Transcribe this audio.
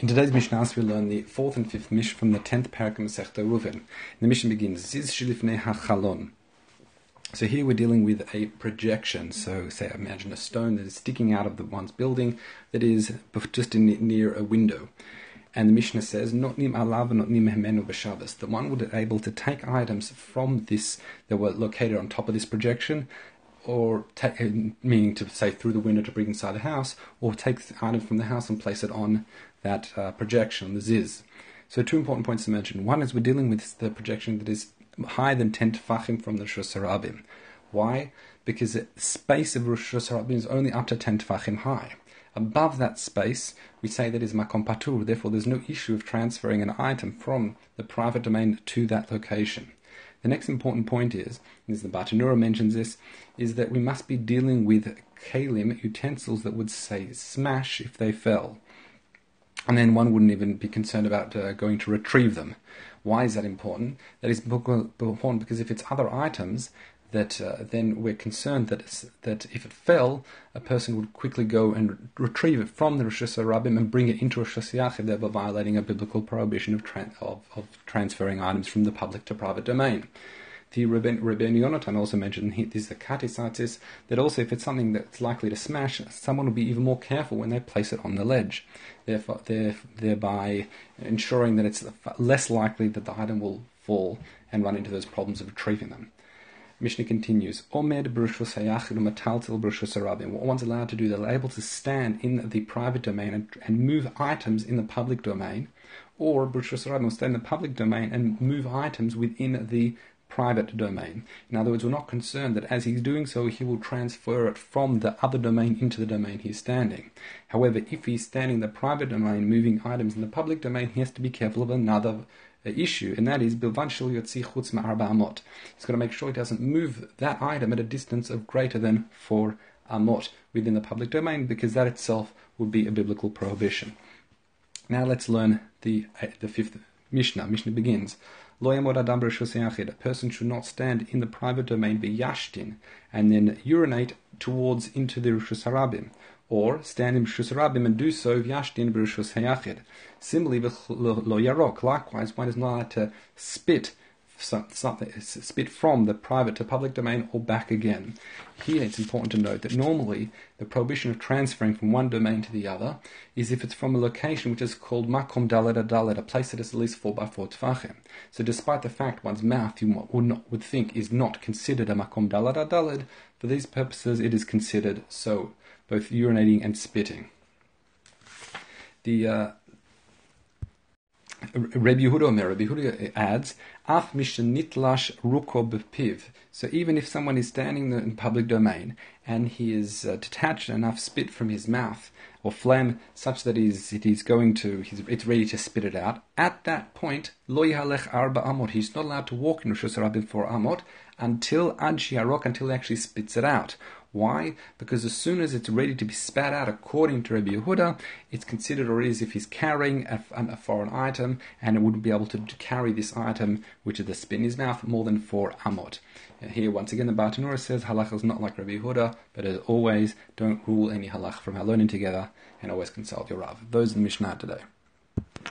In today's Mishnah, we learn the fourth and fifth mish from the tenth parak of Masechta. The Mishnah begins, Ziz shilifnei hachalon. So here we're dealing with a projection. So say, imagine a stone that is sticking out of the one's building that is just in, near a window. And the Mishnah says, not nim alav, not nim hemenu b'shavas. The one would be able to take items from this that were located on top of this projection or take, meaning to say through the window to bring inside the house, or take the item from the house and place it on that uh, projection, the ziz. So two important points to mention. One is we're dealing with the projection that is higher than 10 tefachim from the Rosh Why? Because the space of Rishus Harabim is only up to 10 tefachim high. Above that space, we say that is makom patur, therefore there's no issue of transferring an item from the private domain to that location. The next important point is, as the Bartenura mentions this, is that we must be dealing with kalim, utensils that would say smash if they fell. And then one wouldn't even be concerned about uh, going to retrieve them. Why is that important? That is important because if it's other items, that uh, then we're concerned that that if it fell, a person would quickly go and retrieve it from the Rishus Harabim and bring it into Rishus Hayachid, thereby violating a biblical prohibition of, of, of, transferring items from the public to private domain. The Rebbe Yonatan also mentioned this the katisatis that also if it's something that's likely to smash, someone will be even more careful when they place it on the ledge, therefore, thereby ensuring that it's less likely that the item will fall and run into those problems of retrieving them. Mishnah continues, Omed What one's allowed to do, they're able to stand in the private domain and, and move items in the public domain, or Brushus will stand in the public domain and move items within the private domain. In other words, we're not concerned that as he's doing so, he will transfer it from the other domain into the domain he's standing. However, if he's standing in the private domain, moving items in the public domain, he has to be careful of another issue, and that is bilvan yotzi chutz amot. He's got to make sure he doesn't move that item at a distance of greater than four amot within the public domain, because that itself would be a biblical prohibition. Now let's learn the uh, the fifth Mishnah. Mishnah begins. Lo adam A person should not stand in the private domain yashtin and then urinate towards into the Rishus Harabim or stand in Rishus Rabim and do so Vyashtin B'Rishus Hayachid. Similarly, Lo Yarok, likewise, one is not allowed to spit something, spit from the private to public domain or back again. Here it's important to note that normally the prohibition of transferring from one domain to the other is if it's from a location which is called makom daled daled, a place that is at least 4 by 4 tefachim. So despite the fact one's mouth you would, not, would think is not considered a makom daled daled, for these purposes it is considered so both urinating and spitting. The uh, Rabbi Yehuda Omer, Rabbi Yehuda adds, Af mishanitlash ruko bepiv. So even if someone is standing in public domain and he is uh, detached enough spit from his mouth or phlegm such that he's, he's going to, it's ready to spit it out, at that point, lo yihalech arba amot. He's not allowed to walk in Rishus Harabim four amot until ad shiarok, until he actually spits it out. Why? Because as soon as it's ready to be spat out, according to Rabbi Yehuda, it's considered already as if he's carrying a, a foreign item, and it wouldn't be able to, to, carry this item, which is the spit in his mouth, more than four amot. Uh, here, once again, the Bartenura says halach is not like Rabbi Yehuda, but as always, don't rule any halach from our learning together, and always consult your Rav. Those are the Mishnah today.